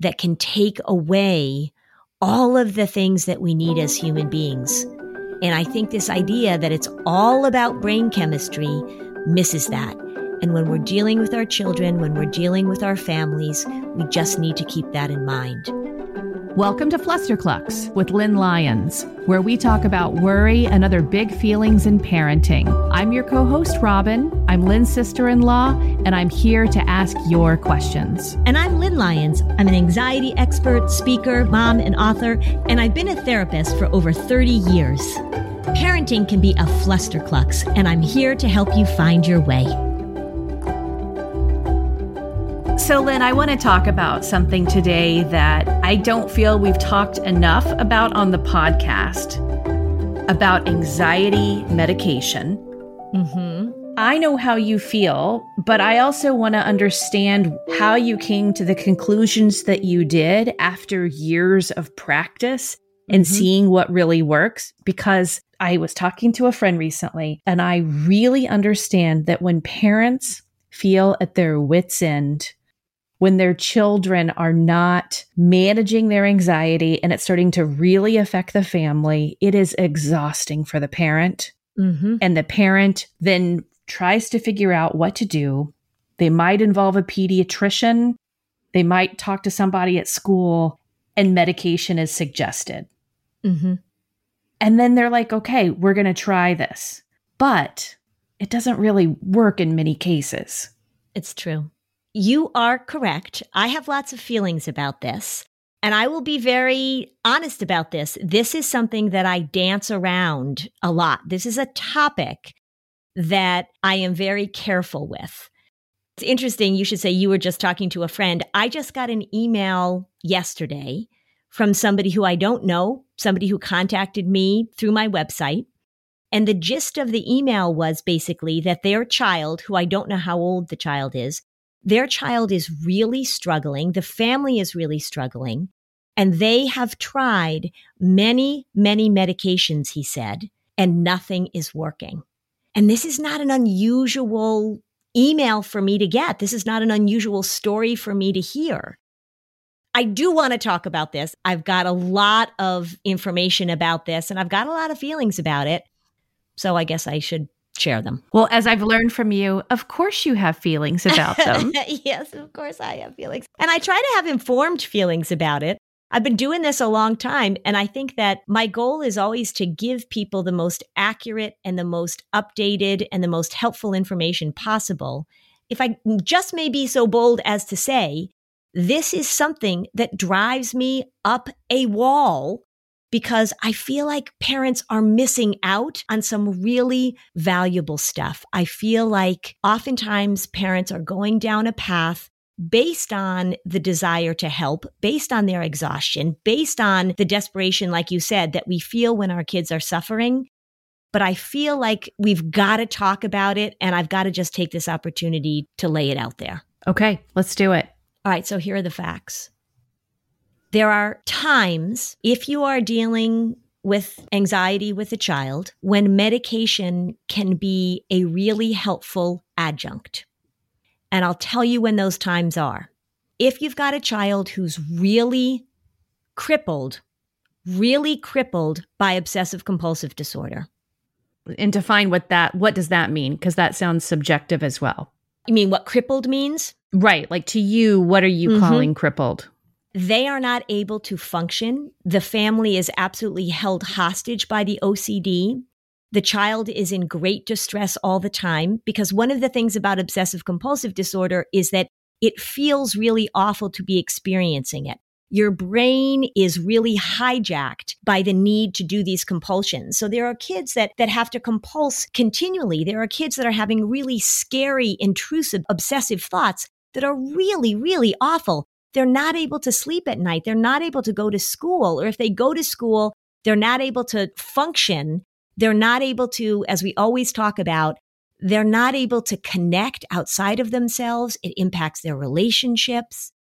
that can take away all of the things that we need as human beings. And I think this idea that it's all about brain chemistry misses that. And when we're dealing with our children, when we're dealing with our families, we just need to keep that in mind. Welcome to Flusterclux with Lynn Lyons, where we talk about worry and other big feelings in parenting. I'm your co host, Robin. I'm Lynn's sister in law, and I'm here to ask your questions. And I'm Lynn Lyons. I'm an anxiety expert, speaker, mom, and author, and I've been a therapist for over 30 years. Parenting can be a flusterclux, and I'm here to help you find your way. So, Lynn, I want to talk about something today that I don't feel we've talked enough about on the podcast about anxiety medication. Mm-hmm. I know how you feel, but I also want to understand how you came to the conclusions that you did after years of practice and Mhm. seeing what really works. Because I was talking to a friend recently, and I really understand that when parents feel at their wits' end, when their children are not managing their anxiety and it's starting to really affect the family, it is exhausting for the parent Mm-hmm. and the parent then tries to figure out what to do. They might involve a pediatrician, they might talk to somebody at school, and medication is suggested. Mm-hmm. And then they're like, okay, we're going to try this. But it doesn't really work in many cases. It's true. You are correct. I have lots of feelings about this. And I will be very honest about this. This is something that I dance around a lot. This is a topic that I am very careful with. It's interesting. You should say you were just talking to a friend. I just got an email yesterday from somebody who I don't know, somebody who contacted me through my website. And the gist of the email was basically that their child, who I don't know how old the child is, their child is really struggling. The family is really struggling. And they have tried many, many medications, he said, and nothing is working. And this is not an unusual email for me to get. This is not an unusual story for me to hear. I do want to talk about this. I've got a lot of information about this and I've got a lot of feelings about it. So I guess I should share them. Well, as I've learned from you, of course you have feelings about them. yes, of course I have feelings. And I try to have informed feelings about it. I've been doing this a long time. And I think that my goal is always to give people the most accurate and the most updated and the most helpful information possible. If I just may be so bold as to say, this is something that drives me up a wall because I feel like parents are missing out on some really valuable stuff. I feel like oftentimes parents are going down a path based on the desire to help, based on their exhaustion, based on the desperation, like you said, that we feel when our kids are suffering. But I feel like we've got to talk about it, and I've got to just take this opportunity to lay it out there. okay, let's do it. All right, so here are the facts. There are times, if you are dealing with anxiety with a child, when medication can be a really helpful adjunct. And I'll tell you when those times are. If you've got a child who's really crippled, really crippled by obsessive compulsive disorder. And define what that what does that mean? Because that sounds subjective as well. You mean what crippled means? Right. Like to you, what are you Mhm. calling crippled? they are not able to function. The family is absolutely held hostage by the OCD. The child is in great distress all the time because one of the things about obsessive compulsive disorder is that it feels really awful to be experiencing it. Your brain is really hijacked by the need to do these compulsions. So there are kids that, that have to compulse continually. There are kids that are having really scary, intrusive, obsessive thoughts that are really, really awful they're not able to sleep at night. They're not able to go to school. Or if they go to school, they're not able to function. They're not able to, as we always talk about, they're not able to connect outside of themselves. It impacts their relationships.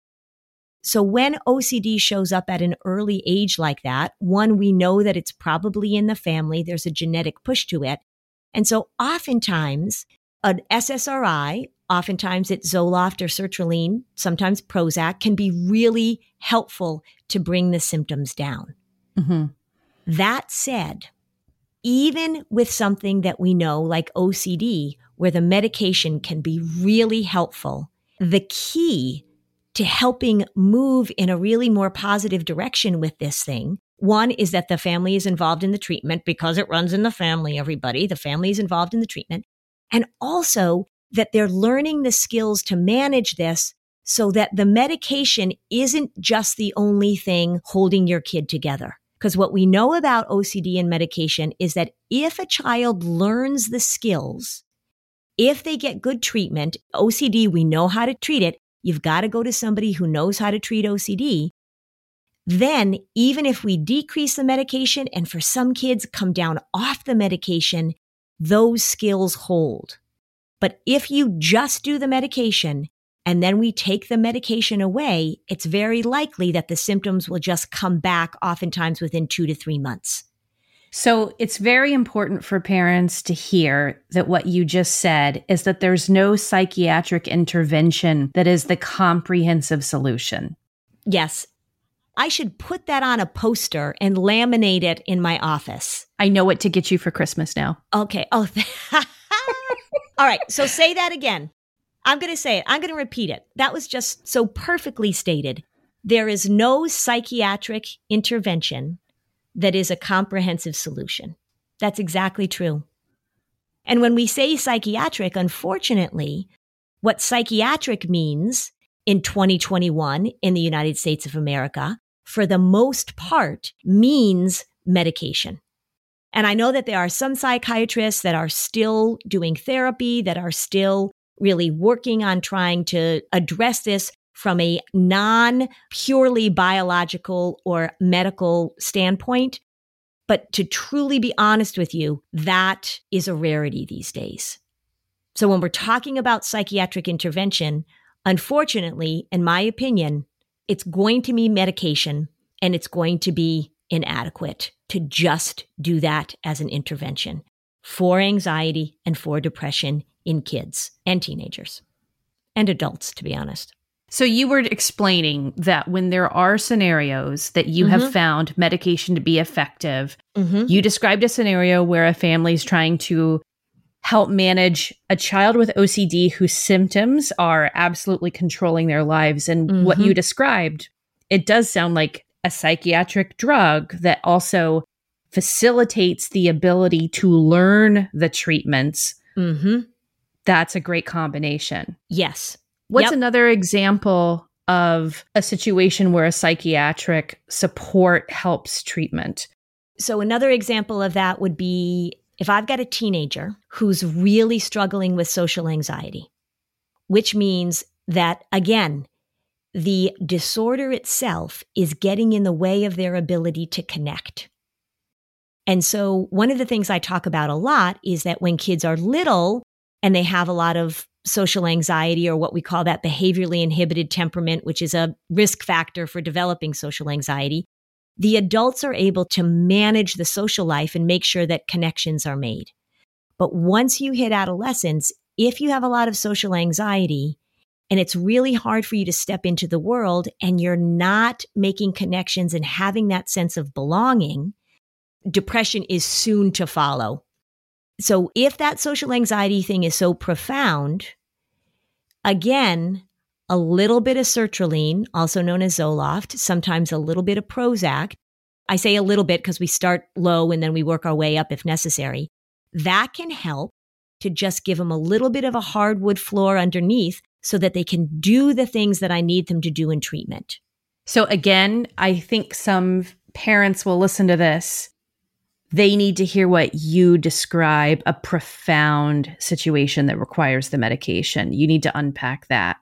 So when OCD shows up at an early age like that, one, we know that it's probably in the family. There's a genetic push to it. And so oftentimes an SSRI, oftentimes it's Zoloft or sertraline, sometimes Prozac can be really helpful to bring the symptoms down. Mm-hmm. That said, even with something that we know like OCD, where the medication can be really helpful, the key to helping move in a really more positive direction with this thing. One is that the family is involved in the treatment because it runs in the family, everybody. The family is involved in the treatment. And also that they're learning the skills to manage this so that the medication isn't just the only thing holding your kid together. Because what we know about OCD and medication is that if a child learns the skills, if they get good treatment, OCD, we know how to treat it. You've got to go to somebody who knows how to treat OCD. Then, even if we decrease the medication and for some kids come down off the medication, those skills hold. But if you just do the medication and then we take the medication away, it's very likely that the symptoms will just come back oftentimes within two to three months. So it's very important for parents to hear that what you just said is that there's no psychiatric intervention that is the comprehensive solution. Yes. I should put that on a poster and laminate it in my office. I know what to get you for Christmas now. Okay. Oh, all right. So say that again. I'm going to say it. I'm going to repeat it. That was just so perfectly stated. There is no psychiatric intervention that is a comprehensive solution. That's exactly true. And when we say psychiatric, unfortunately, what psychiatric means in 2021 in the United States of America, for the most part, means medication. And I know that there are some psychiatrists that are still doing therapy, that are still really working on trying to address this from a non purely biological or medical standpoint. But to truly be honest with you, that is a rarity these days. So when we're talking about psychiatric intervention, unfortunately, in my opinion, it's going to be medication and it's going to be inadequate to just do that as an intervention for anxiety and for depression in kids and teenagers and adults, to be honest. So you were explaining that when there are scenarios that you mm-hmm. have found medication to be effective, mm-hmm. you described a scenario where a family is trying to help manage a child with OCD whose symptoms are absolutely controlling their lives. And mm-hmm. what you described, it does sound like a psychiatric drug that also facilitates the ability to learn the treatments mm-hmm that's a great combination. Yes. What's yep. another example of a situation where a psychiatric support helps treatment? So, another example of that would be if I've got a teenager who's really struggling with social anxiety, which means that, again, the disorder itself is getting in the way of their ability to connect. And so, one of the things I talk about a lot is that when kids are little, and they have a lot of social anxiety or what we call that behaviorally inhibited temperament, which is a risk factor for developing social anxiety, the adults are able to manage the social life and make sure that connections are made. But once you hit adolescence, if you have a lot of social anxiety and it's really hard for you to step into the world and you're not making connections and having that sense of belonging, depression is soon to follow so if that social anxiety thing is so profound, again, a little bit of sertraline, also known as Zoloft, sometimes a little bit of Prozac. I say a little bit because we start low and then we work our way up if necessary. That can help to just give them a little bit of a hardwood floor underneath so that they can do the things that I need them to do in treatment. So again, I think some parents will listen to this they need to hear what you describe a profound situation that requires the medication. You need to unpack that.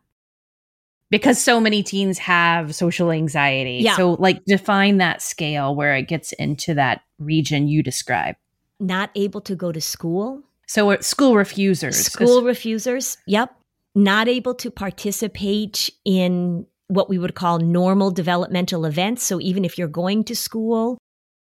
because so many teens have social anxiety. Yeah. So, like, define that scale where it gets into that region you describe. Not able to go to school. So, uh, school refusers. School refusers. Yep. Not able to participate in what we would call normal developmental events. So, even if you're going to school,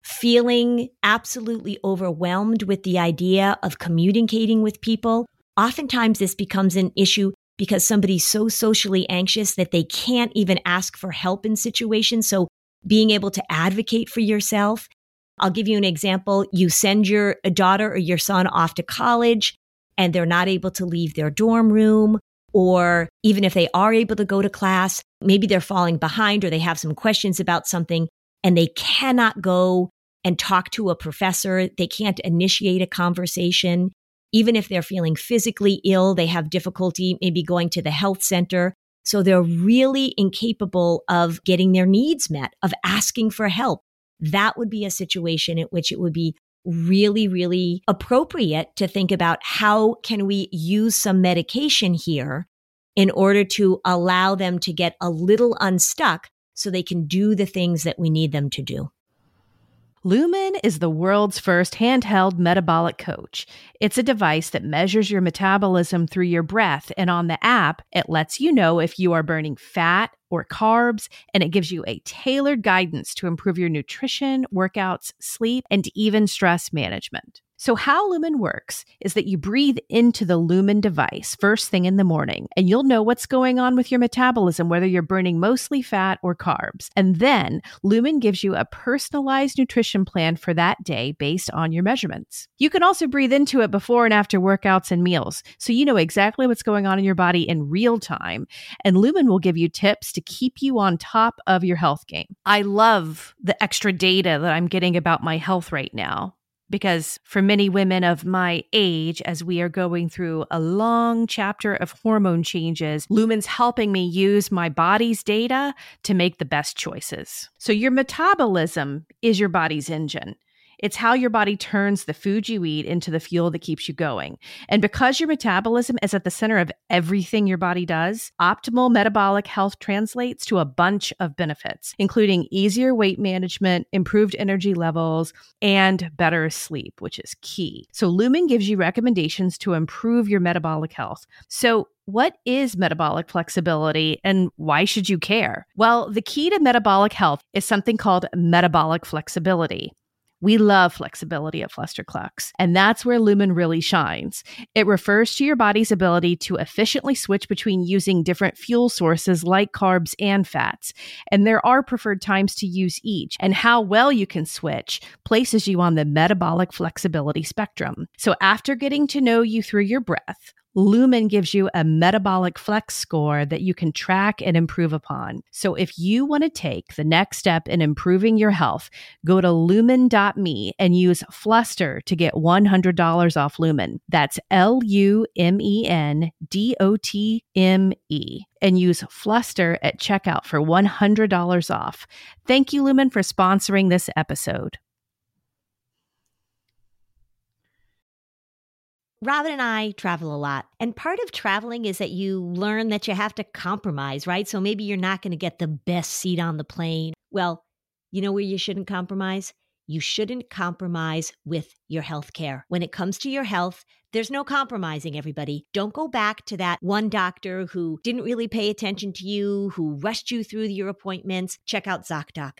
feeling absolutely overwhelmed with the idea of communicating with people. Oftentimes, this becomes an issue because somebody's so socially anxious that they can't even ask for help in situations. So, being able to advocate for yourself. I'll give you an example. You send your daughter or your son off to college and they're not able to leave their dorm room. Or even if they are able to go to class, maybe they're falling behind or they have some questions about something and they cannot go and talk to a professor. They can't initiate a conversation. Even if they're feeling physically ill, they have difficulty maybe going to the health center. So they're really incapable of getting their needs met, of asking for help. That would be a situation in which it would be really, really appropriate to think about how can we use some medication here in order to allow them to get a little unstuck so they can do the things that we need them to do. Lumen is the world's first handheld metabolic coach. It's a device that measures your metabolism through your breath, and on the app, it lets you know if you are burning fat or carbs, and it gives you a tailored guidance to improve your nutrition, workouts, sleep, and even stress management. So, how Lumen works is that you breathe into the Lumen device first thing in the morning, and you'll know what's going on with your metabolism, whether you're burning mostly fat or carbs. And then Lumen gives you a personalized nutrition plan for that day based on your measurements. You can also breathe into it before and after workouts and meals, so you know exactly what's going on in your body in real time. And Lumen will give you tips to keep you on top of your health game. I love the extra data that I'm getting about my health right now because for many women of my age, as we are going through a long chapter of hormone changes, Lumen's helping me use my body's data to make the best choices. So, your metabolism is your body's engine. It's how your body turns the food you eat into the fuel that keeps you going. And because your metabolism is at the center of everything your body does, optimal metabolic health translates to a bunch of benefits, including easier weight management, improved energy levels, and better sleep, which is key. So, Lumen gives you recommendations to improve your metabolic health. So, what is metabolic flexibility and why should you care? Well, the key to metabolic health is something called metabolic flexibility. We love flexibility at Flusterclux, and that's where Lumen really shines. It refers to your body's ability to efficiently switch between using different fuel sources like carbs and fats. And there are preferred times to use each, and how well you can switch places you on the metabolic flexibility spectrum. So after getting to know you through your breath, Lumen gives you a metabolic flex score that you can track and improve upon. So if you want to take the next step in improving your health, go to lumen.me and use Fluster to get $100 off Lumen. That's L U M E N D O T M E. And use Fluster at checkout for $100 off. Thank you, Lumen, for sponsoring this episode. Robin and I travel a lot. And part of traveling is that you learn that you have to compromise, right? So maybe you're not going to get the best seat on the plane. Well, you know where you shouldn't compromise? You shouldn't compromise with your health care. When it comes to your health, there's no compromising, everybody. Don't go back to that one doctor who didn't really pay attention to you, who rushed you through your appointments. Check out ZocDoc.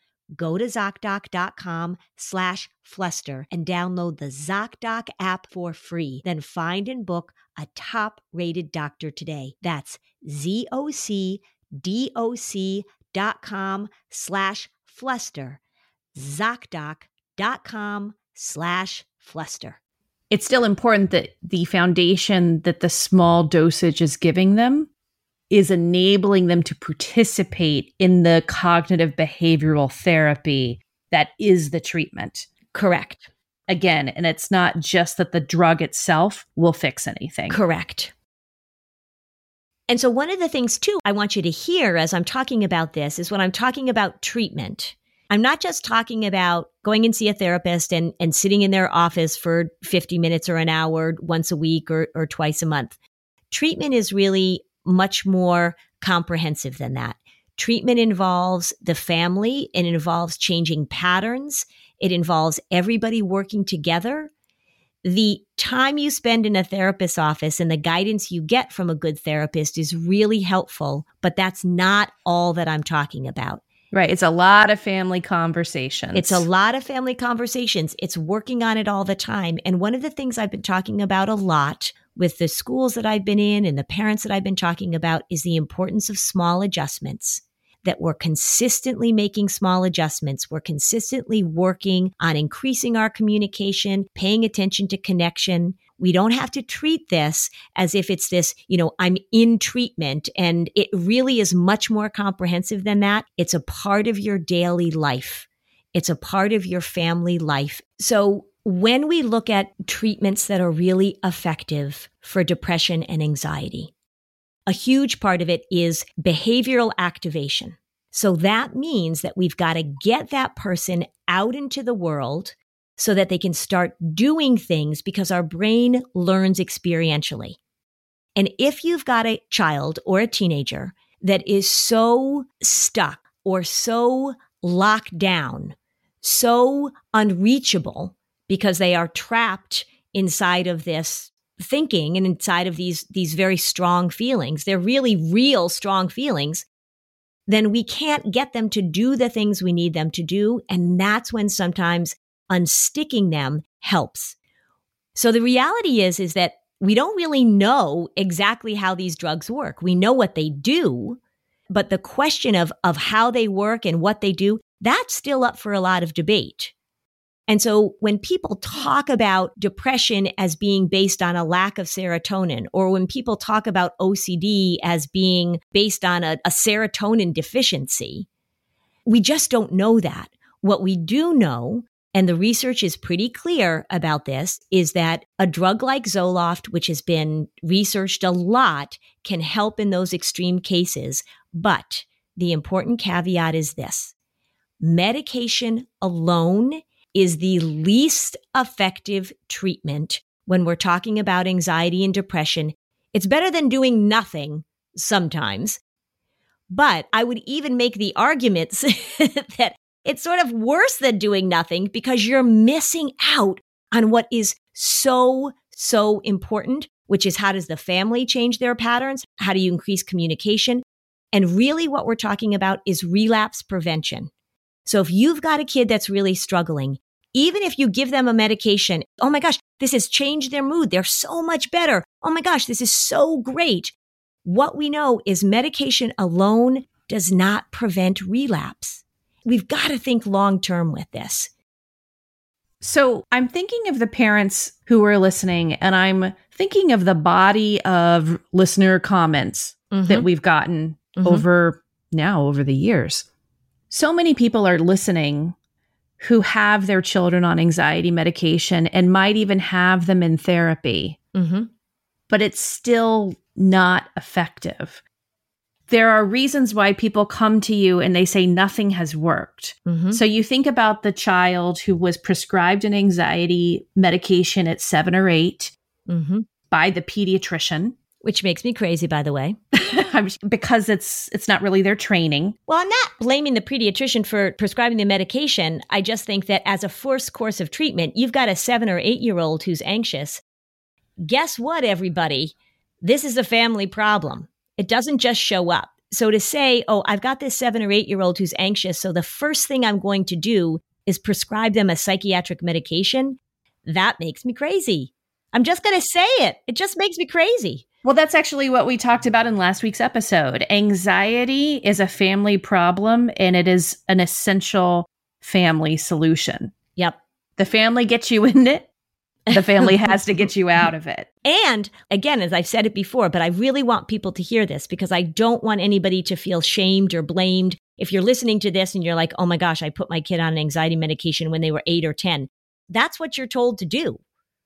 go to ZocDoc.com slash fluster and download the ZocDoc app for free. Then find and book a top rated doctor today. That's ZocDoc.com slash fluster. ZocDoc.com slash fluster. It's still important that the foundation that the small dosage is giving them is enabling them to participate in the cognitive behavioral therapy that is the treatment. Correct. Again, and it's not just that the drug itself will fix anything. Correct. And so, one of the things, too, I want you to hear as I'm talking about this is when I'm talking about treatment, I'm not just talking about going and see a therapist and, and sitting in their office for 50 minutes or an hour once a week or, or twice a month. Treatment is really much more comprehensive than that. Treatment involves the family, it involves changing patterns, it involves everybody working together. The time you spend in a therapist's office and the guidance you get from a good therapist is really helpful, but that's not all that I'm talking about. Right. It's a lot of family conversations. It's a lot of family conversations. It's working on it all the time. And one of the things I've been talking about a lot with the schools that I've been in and the parents that I've been talking about is the importance of small adjustments. That we're consistently making small adjustments. We're consistently working on increasing our communication, paying attention to connection. We don't have to treat this as if it's this, you know, I'm in treatment. And it really is much more comprehensive than that. It's a part of your daily life. It's a part of your family life. So when we look at treatments that are really effective for depression and anxiety, a huge part of it is behavioral activation. So that means that we've got to get that person out into the world so that they can start doing things because our brain learns experientially. And if you've got a child or a teenager that is so stuck or so locked down, so unreachable because they are trapped inside of this thinking and inside of these these very strong feelings. They're really real strong feelings. Then we can't get them to do the things we need them to do. And that's when sometimes unsticking them helps. So the reality is is that we don't really know exactly how these drugs work. We know what they do but the question of of how they work and what they do that's still up for a lot of debate and so when people talk about depression as being based on a lack of serotonin, or when people talk about OCD as being based on a, a serotonin deficiency, we just don't know that. What we do know and the research is pretty clear about this is that a drug like Zoloft, which has been researched a lot, can help in those extreme cases. But the important caveat is this medication alone is the least effective treatment when we're talking about anxiety and depression. It's better than doing nothing sometimes. But I would even make the arguments that it's sort of worse than doing nothing because you're missing out on what is so, so important, which is how does the family change their patterns? How do you increase communication? And really, what we're talking about is relapse prevention. So if you've got a kid that's really struggling, even if you give them a medication, oh my gosh, this has changed their mood. They're so much better. Oh my gosh, this is so great. What we know is medication alone does not prevent relapse. We've got to think long term with this. So I'm thinking of the parents who are listening, and I'm thinking of the body of listener comments mm-hmm. that we've gotten mm-hmm. over now over the years so many people are listening who have their children on anxiety medication and might even have them in therapy, mm-hmm. but it's still not effective. there are reasons why people come to you and they say nothing has worked. Mm-hmm. So you think about the child who was prescribed an anxiety medication at seven or 8 mm-hmm. by the pediatrician. Which makes me crazy, by the way, because it's it's not really their training. Well, I'm not blaming the pediatrician for prescribing the medication. I just think that as a first course of treatment, you've got a seven or eight year old who's anxious. Guess what, everybody? This is a family problem. It doesn't just show up. So to say, oh, I've got this seven or eight year old who's anxious. So the first thing I'm going to do is prescribe them a psychiatric medication. That makes me crazy. I'm just going to say it. It just makes me crazy. Well, that's actually what we talked about in last week's episode. Anxiety is a family problem and it is an essential family solution. Yep. The family gets you in it, the family has to get you out of it. And again, as I've said it before, but I really want people to hear this because I don't want anybody to feel shamed or blamed. If you're listening to this and you're like, oh my gosh, I put my kid on an anxiety medication when they were eight or 10, that's what you're told to do.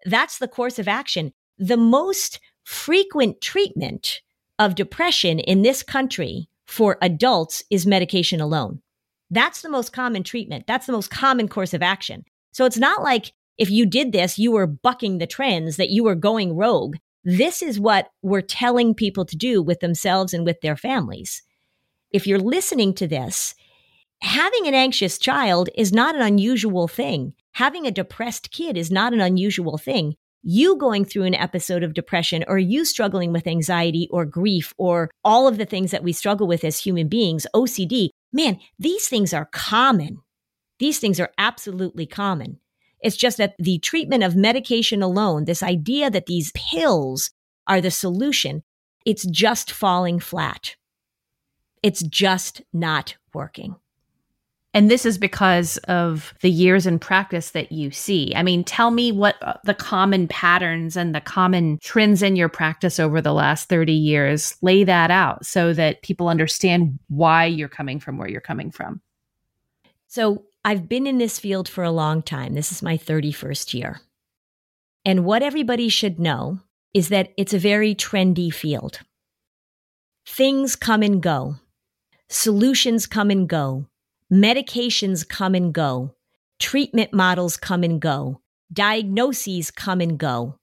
That's the course of action. The most frequent treatment of depression in this country for adults is medication alone. That's the most common treatment. That's the most common course of action. So it's not like if you did this, you were bucking the trends, that you were going rogue. This is what we're telling people to do with themselves and with their families. If you're listening to this, having an anxious child is not an unusual thing. Having a depressed kid is not an unusual thing. You going through an episode of depression or you struggling with anxiety or grief or all of the things that we struggle with as human beings, OCD, man, these things are common. These things are absolutely common. It's just that the treatment of medication alone, this idea that these pills are the solution, it's just falling flat. It's just not working. And this is because of the years in practice that you see. I mean, tell me what uh, the common patterns and the common trends in your practice over the last 30 years. Lay that out so that people understand why you're coming from where you're coming from. So, I've been in this field for a long time. This is my 31st year. And what everybody should know is that it's a very trendy field. Things come and go, solutions come and go, medications come and go, treatment models come and go, diagnoses come and go.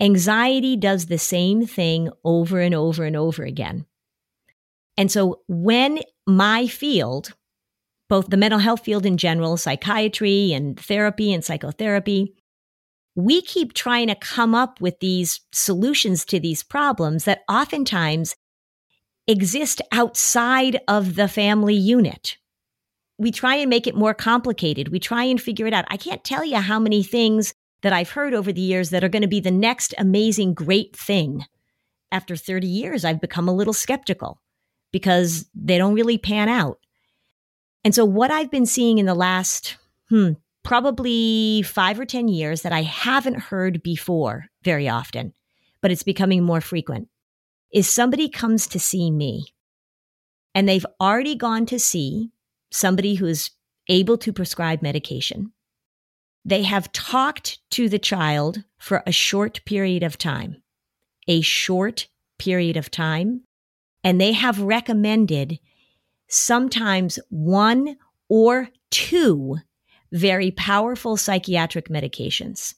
Anxiety does the same thing over and over and over again. And so when my field, both the mental health field in general, psychiatry and therapy and psychotherapy, we keep trying to come up with these solutions to these problems that oftentimes exist outside of the family unit. We try and make it more complicated. We try and figure it out. I can't tell you how many things that I've heard over the years that are going to be the next amazing, great thing. After 30 years, I've become a little skeptical because they don't really pan out. And so, what I've been seeing in the last, hmm, probably five or 10 years that I haven't heard before very often, but it's becoming more frequent, is somebody comes to see me and they've already gone to see somebody who's able to prescribe medication. They have talked to the child for a short period of time, a short period of time, and they have recommended sometimes one or two very powerful psychiatric medications.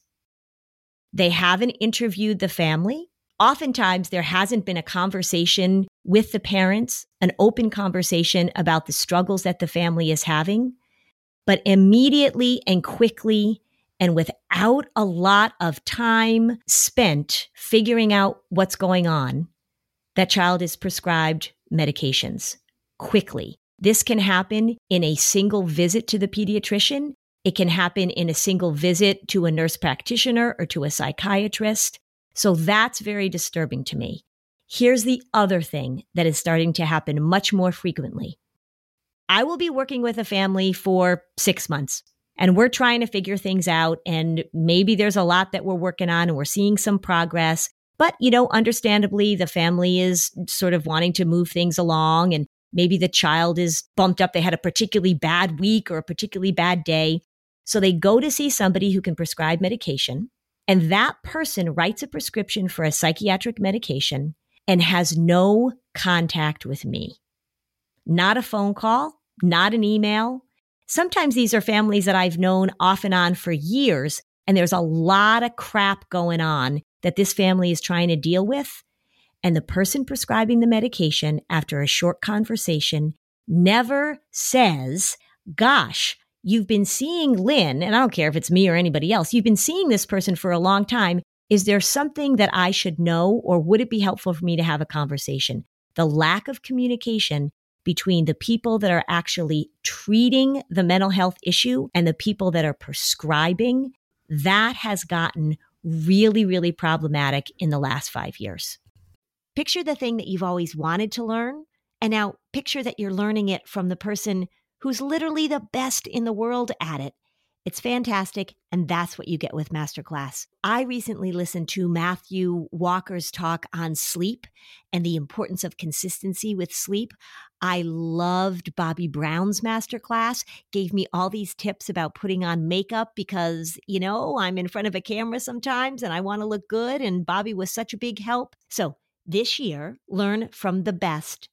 They haven't interviewed the family. Oftentimes, there hasn't been a conversation with the parents, an open conversation about the struggles that the family is having. But immediately and quickly, and without a lot of time spent figuring out what's going on, that child is prescribed medications quickly. This can happen in a single visit to the pediatrician. It can happen in a single visit to a nurse practitioner or to a psychiatrist. So that's very disturbing to me. Here's the other thing that is starting to happen much more frequently. I will be working with a family for six months and we're trying to figure things out. And maybe there's a lot that we're working on and we're seeing some progress. But, you know, understandably, the family is sort of wanting to move things along and Maybe the child is bumped up. They had a particularly bad week or a particularly bad day. So they go to see somebody who can prescribe medication. And that person writes a prescription for a psychiatric medication and has no contact with me. Not a phone call, not an email. Sometimes these are families that I've known off and on for years, and there's a lot of crap going on that this family is trying to deal with. And the person prescribing the medication, after a short conversation, never says, Gosh, you've been seeing Lynn, and I don't care if it's me or anybody else, you've been seeing this person for a long time. Is there something that I should know, or would it be helpful for me to have a conversation? The lack of communication between the people that are actually treating the mental health issue and the people that are prescribing, that has gotten really, really problematic in the last five years. Picture the thing that you've always wanted to learn, and now picture that you're learning it from the person who's literally the best in the world at it. It's fantastic, and that's what you get with Masterclass. I recently listened to Matthew Walker's talk on sleep and the importance of consistency with sleep. I loved Bobbi Brown's masterclass, gave me all these tips about putting on makeup because, you know, I'm in front of a camera sometimes and I want to look good. And Bobbi was such a big help. So this year, learn from the best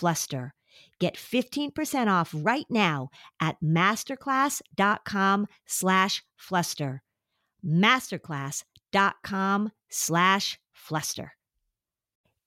fluster. Get 15% off right now at masterclass.com slash fluster. Masterclass.com slash fluster.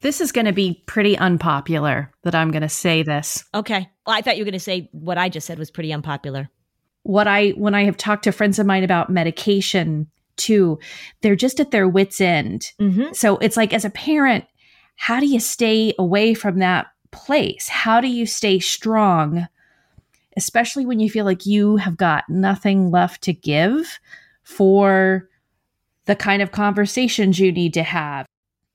this is going to be pretty unpopular that I'm going to say this. Okay. Well, I thought you were going to say what I just said was pretty unpopular. What I, when I have talked to friends of mine about medication too, they're just at their wits' end. Mm-hmm. So it's like, as a parent, how do you stay away from that place? How do you stay strong, especially when you feel like you have got nothing left to give for the kind of conversations you need to have?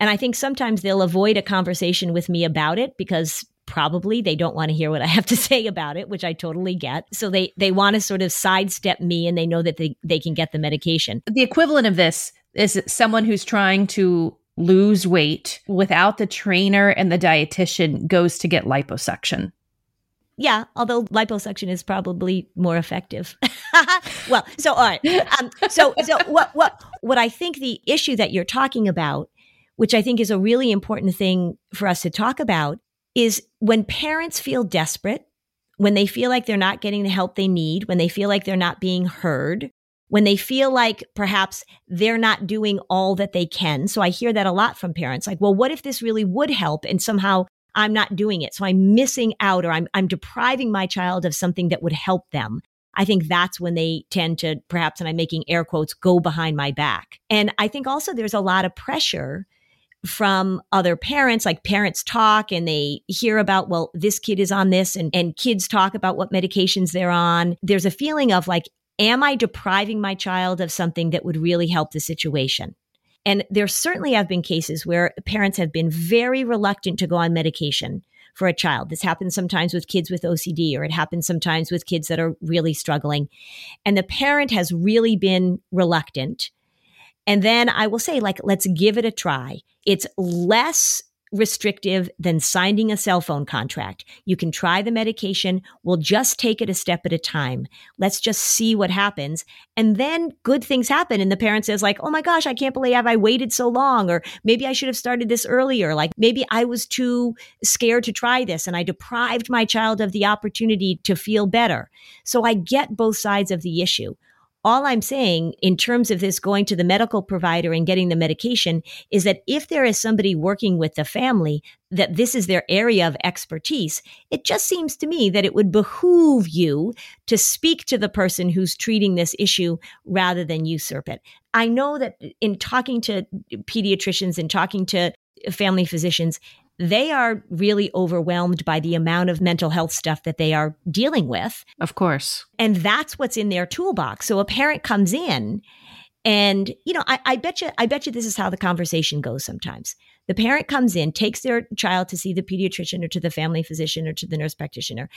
And I think sometimes they'll avoid a conversation with me about it because probably they don't want to hear what I have to say about it, which I totally get. So they they want to sort of sidestep me and they know that they, they can get the medication. The equivalent of this is someone who's trying to lose weight without the trainer and the dietitian goes to get liposuction. Yeah, although liposuction is probably more effective. well, so all right. Um, so so what what what I think the issue that you're talking about, which I think is a really important thing for us to talk about, is when parents feel desperate, when they feel like they're not getting the help they need, when they feel like they're not being heard, when they feel like perhaps they're not doing all that they can. So I hear that a lot from parents like, well, what if this really would help and somehow I'm not doing it? So I'm missing out or I'm, I'm depriving my child of something that would help them. I think that's when they tend to perhaps, and I'm making air quotes, go behind my back. And I think also there's a lot of pressure from other parents, like parents talk and they hear about, well, this kid is on this and, and kids talk about what medications they're on. There's a feeling of like, Am I depriving my child of something that would really help the situation? And there certainly have been cases where parents have been very reluctant to go on medication for a child. This happens sometimes with kids with OCD, or it happens sometimes with kids that are really struggling. And the parent has really been reluctant. And then I will say, like, let's give it a try. It's less restrictive than signing a cell phone contract. You can try the medication. We'll just take it a step at a time. Let's just see what happens. And then good things happen. And the parent says like, Oh my gosh, I can't believe I waited so long. Or maybe I should have started this earlier. Like maybe I was too scared to try this and I deprived my child of the opportunity to feel better. So I get both sides of the issue. All I'm saying in terms of this going to the medical provider and getting the medication is that if there is somebody working with the family that this is their area of expertise, it just seems to me that it would behoove you to speak to the person who's treating this issue rather than usurp it. I know that in talking to pediatricians and talking to family physicians, they are really overwhelmed by the amount of mental health stuff that they are dealing with. Of course. And that's what's in their toolbox. So a parent comes in and, you know, I, I bet you, I bet you this is how the conversation goes sometimes. The parent comes in, takes their child to see the pediatrician or to the family physician or to the nurse practitioner,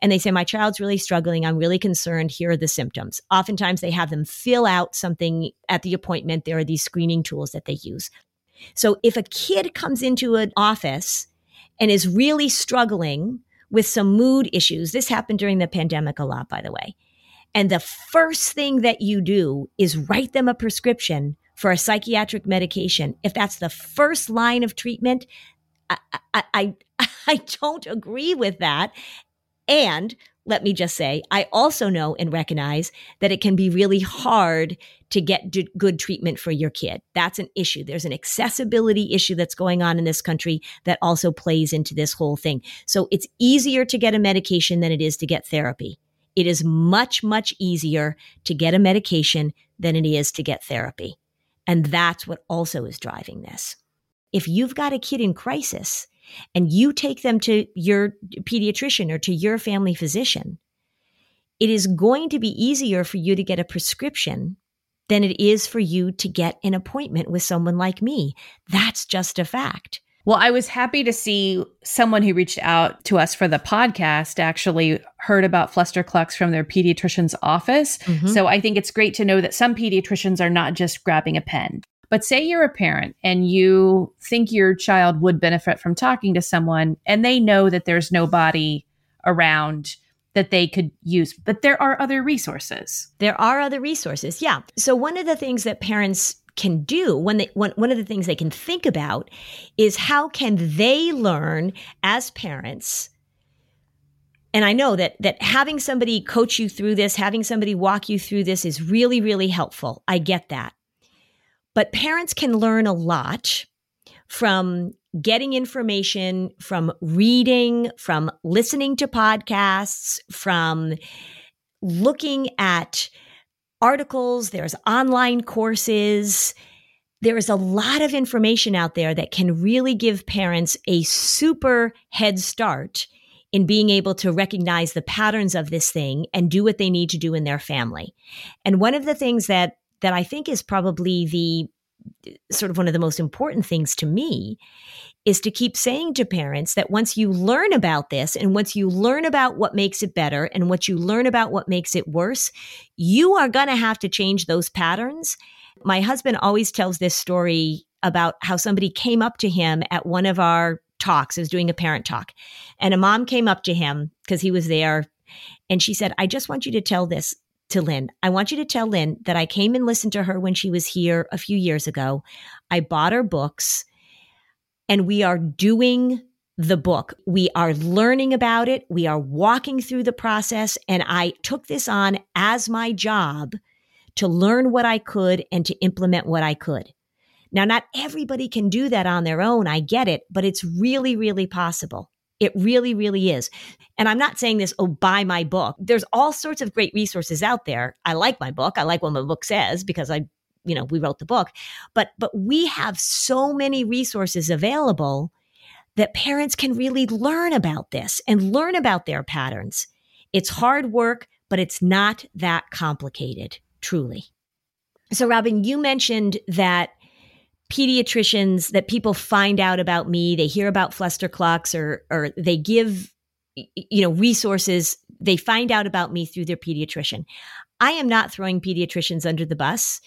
and they say, My child's really struggling. I'm really concerned. Here are the symptoms. Oftentimes, they have them fill out something at the appointment. There are these screening tools that they use. So if a kid comes into an office and is really struggling with some mood issues, this happened during the pandemic a lot, by the way. And the first thing that you do is write them a prescription for a psychiatric medication. If that's the first line of treatment, I, I, I, I don't agree with that. And let me just say, I also know and recognize that it can be really hard to get d- good treatment for your kid. That's an issue. There's an accessibility issue that's going on in this country that also plays into this whole thing. So it's easier to get a medication than it is to get therapy. It is much, much easier to get a medication than it is to get therapy. And that's what also is driving this. If you've got a kid in crisis, and you take them to your pediatrician or to your family physician, it is going to be easier for you to get a prescription than it is for you to get an appointment with someone like me. That's just a fact. Well, I was happy to see someone who reached out to us for the podcast actually heard about Flusterclux from their pediatrician's office. Mm-hmm. So I think it's great to know that some pediatricians are not just grabbing a pen. But say you're a parent and you think your child would benefit from talking to someone and they know that there's nobody around that they could use, but there are other resources. There are other resources. Yeah. So one of the things that parents can do when they one, one of the things they can think about is how can they learn as parents and I know that that having somebody coach you through this, having somebody walk you through this is really really helpful. I get that. But parents can learn a lot from getting information, from reading, from listening to podcasts, from looking at articles, there's online courses. There is a lot of information out there that can really give parents a super head start in being able to recognize the patterns of this thing and do what they need to do in their family. And one of the things that that I think is probably the sort of one of the most important things to me is to keep saying to parents that once you learn about this and once you learn about what makes it better and what you learn about what makes it worse, you are going to have to change those patterns. My husband always tells this story about how somebody came up to him at one of our talks. I was doing a parent talk, and a mom came up to him because he was there. And she said, I just want you to tell this to Lynn. I want you to tell Lynn that I came and listened to her when she was here a few years ago. I bought her books and we are doing the book. We are learning about it. We are walking through the process. And I took this on as my job to learn what I could and to implement what I could. Now, not everybody can do that on their own. I get it, but it's really, really possible. It really, really is. And I'm not saying this, oh, buy my book. There's all sorts of great resources out there. I like my book. I like what my book says because I you know we wrote the book but but we have so many resources available that parents can really learn about this and learn about their patterns it's hard work but it's not that complicated truly so robin you mentioned that pediatricians that people find out about me they hear about Flusterclux or or they give you know resources they find out about me through their pediatrician. I am not throwing pediatricians under the bus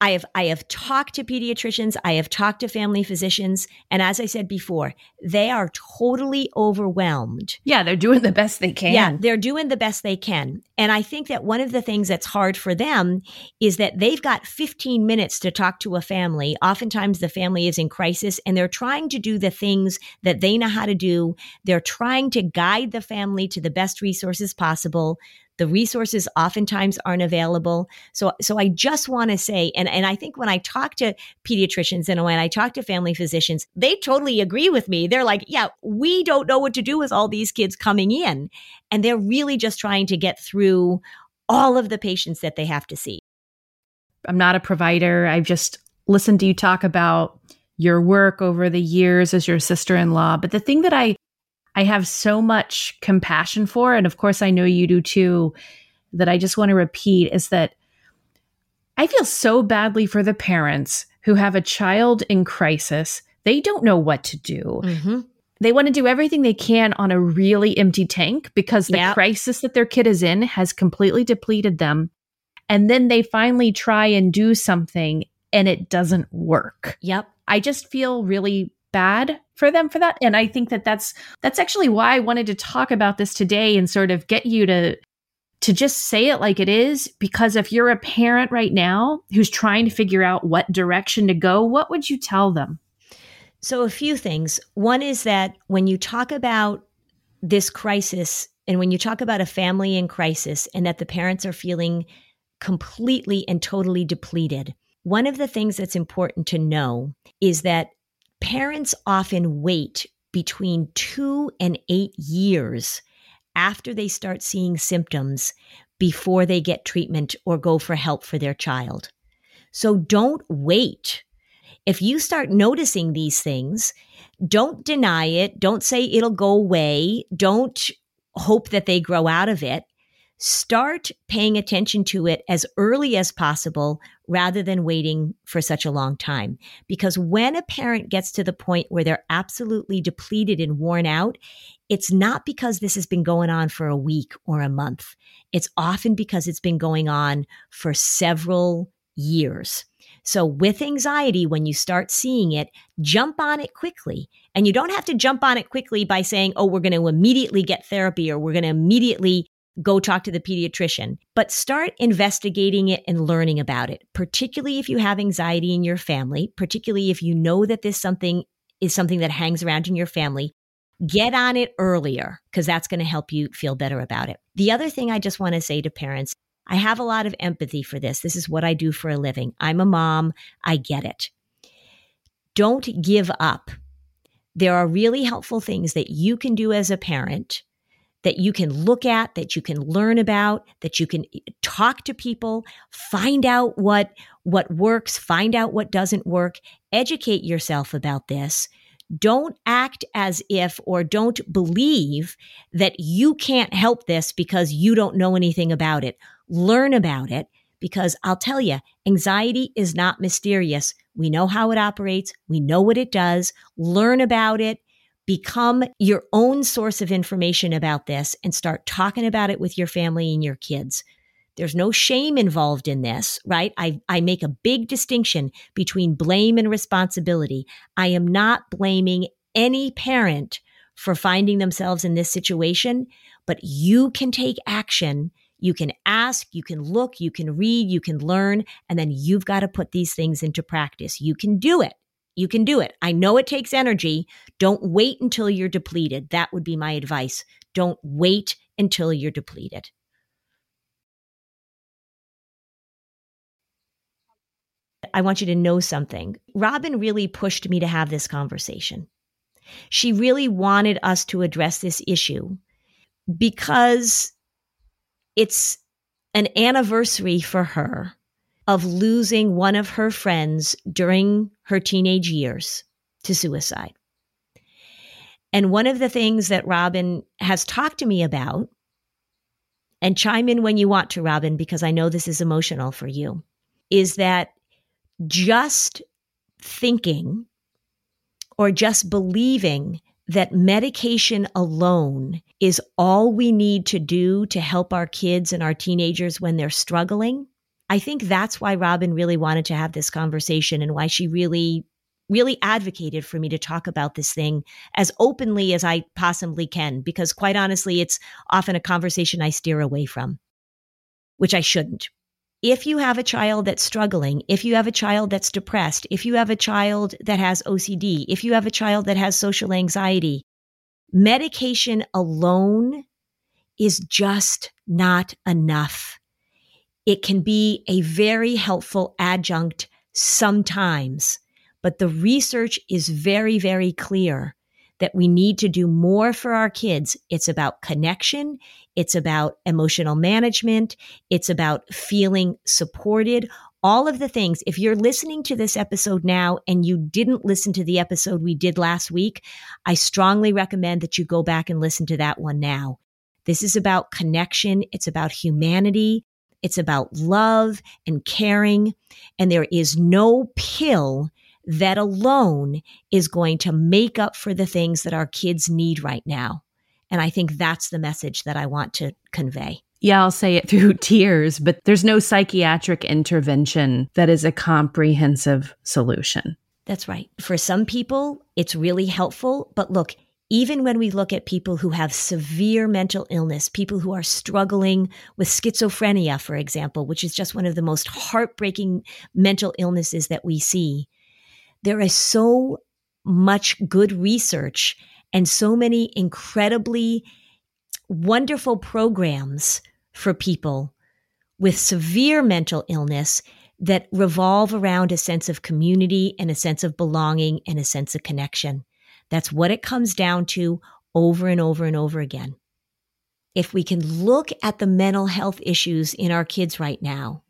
I have I have talked to pediatricians, I have talked to family physicians, and as I said before, they are totally overwhelmed. Yeah, they're doing the best they can. Yeah, they're doing the best they can. And I think that one of the things that's hard for them is that they've got 15 minutes to talk to a family. Oftentimes the family is in crisis and they're trying to do the things that they know how to do. They're trying to guide the family to the best resources possible. The resources oftentimes aren't available. So, so I just want to say, and, and I think when I talk to pediatricians and when I talk to family physicians, they totally agree with me. They're like, yeah, we don't know what to do with all these kids coming in. And they're really just trying to get through all of the patients that they have to see. I'm not a provider. I've just listened to you talk about your work over the years as your sister in law. But the thing that I I have so much compassion for, and of course, I know you do too, that I just want to repeat is that I feel so badly for the parents who have a child in crisis. They don't know what to do. Mm-hmm. They want to do everything they can on a really empty tank because the yep. crisis that their kid is in has completely depleted them. And then they finally try and do something and it doesn't work. Yep. I just feel really bad for them for that. And i think that that's that's actually why i wanted to talk about this today and sort of get you to to just say it like it is because if you're a parent right now who's trying to figure out what direction to go what would you tell them? So a few things. One is that when you talk about this crisis and when you talk about a family in crisis and that the parents are feeling completely and totally depleted one of the things that's important to know is that Parents often wait between two and eight years after they start seeing symptoms before they get treatment or go for help for their child. So don't wait. If you start noticing these things, don't deny it. Don't say it'll go away. Don't hope that they grow out of it start paying attention to it as early as possible rather than waiting for such a long time. Because when a parent gets to the point where they're absolutely depleted and worn out, it's not because this has been going on for a week or a month. It's often because it's been going on for several years. So, with anxiety, when you start seeing it, jump on it quickly. And you don't have to jump on it quickly by saying, oh, we're going to immediately get therapy or we're going to immediately go talk to the pediatrician. But start investigating it and learning about it, particularly if you have anxiety in your family, particularly if you know that this something is something that hangs around in your family. Get on it earlier because that's going to help you feel better about it. The other thing I just want to say to parents I have a lot of empathy for this. This is what I do for a living. I'm a mom. I get it. Don't give up. There are really helpful things that you can do as a parent that you can look at, that you can learn about, that you can eh, talk to people, find out what what works, find out what doesn't work, educate yourself about this. Don't act as if or don't believe that you can't help this because you don't know anything about it learn about it because I'll tell you, anxiety is not mysterious. We know how it operates, we know what it does. Learn about it, become your own source of information about this, and start talking about it with your family and your kids. There's no shame involved in this, right? I, I make a big distinction between blame and responsibility. I am not blaming any parent for finding themselves in this situation, but you can take action you can ask, you can look, you can read, you can learn, and then you've got to put these things into practice. You can do it. You can do it. I know it takes energy. Don't wait until you're depleted. That would be my advice. Don't wait until you're depleted. I want you to know something. Robin really pushed me to have this conversation. She really wanted us to address this issue because it's an anniversary for her of losing one of her friends during her teenage years to suicide. And one of the things that Robin has talked to me about, and chime in when you want to, Robin, because I know this is emotional for you, is that just thinking or just believing that medication alone is all we need to do to help our kids and our teenagers when they're struggling. I think that's why Robin really wanted to have this conversation and why she really, really advocated for me to talk about this thing as openly as I possibly can, because quite honestly, it's often a conversation I steer away from, which I shouldn't if you have a child that's struggling, if you have a child that's depressed, if you have a child that has OCD, if you have a child that has social anxiety, medication alone is just not enough. It can be a very helpful adjunct sometimes, but the research is very, very clear that we need to do more for our kids. It's about connection. It's about emotional management. It's about feeling supported. All of the things. If you're listening to this episode now and you didn't listen to the episode we did last week, I strongly recommend that you go back and listen to that one now. This is about connection. It's about humanity. It's about love and caring. And there is no pill that alone is going to make up for the things that our kids need right now. And I think that's the message that I want to convey. Yeah, I'll say it through tears, but there's no psychiatric intervention that is a comprehensive solution. That's right. For some people, it's really helpful. But look, even when we look at people who have severe mental illness, people who are struggling with schizophrenia, for example, which is just one of the most heartbreaking mental illnesses that we see, there is so much good research and so many incredibly wonderful programs for people with severe mental illness that revolve around a sense of community and a sense of belonging and a sense of connection. That's what it comes down to over and over and over again. If we can look at the mental health issues in our kids right now,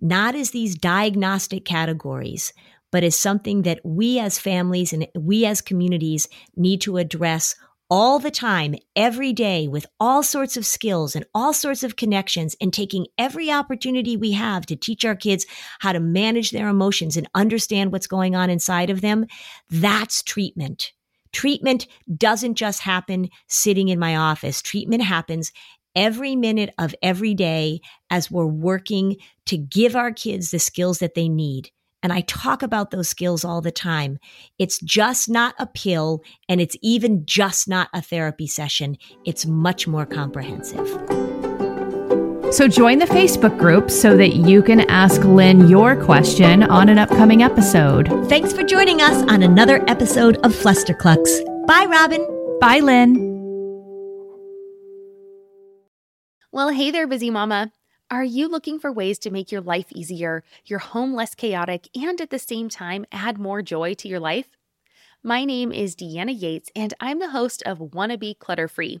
not as these diagnostic categories, but as something that we as families and we as communities need to address all the time, every day, with all sorts of skills and all sorts of connections, and taking every opportunity we have to teach our kids how to manage their emotions and understand what's going on inside of them. That's treatment. Treatment doesn't just happen sitting in my office. Treatment happens every minute of every day as we're working to give our kids the skills that they need and I talk about those skills all the time. It's just not a pill, and it's even just not a therapy session. It's much more comprehensive. So join the Facebook group so that you can ask Lynn your question on an upcoming episode. Thanks for joining us on another episode of Flusterclux. Bye, Robin. Bye, Lynn. Well, hey there, busy mama. Are you looking for ways to make your life easier, your home less chaotic, and at the same time add more joy to your life? My name is Deanna Yates, and I'm the host of Wanna Be Clutter Free,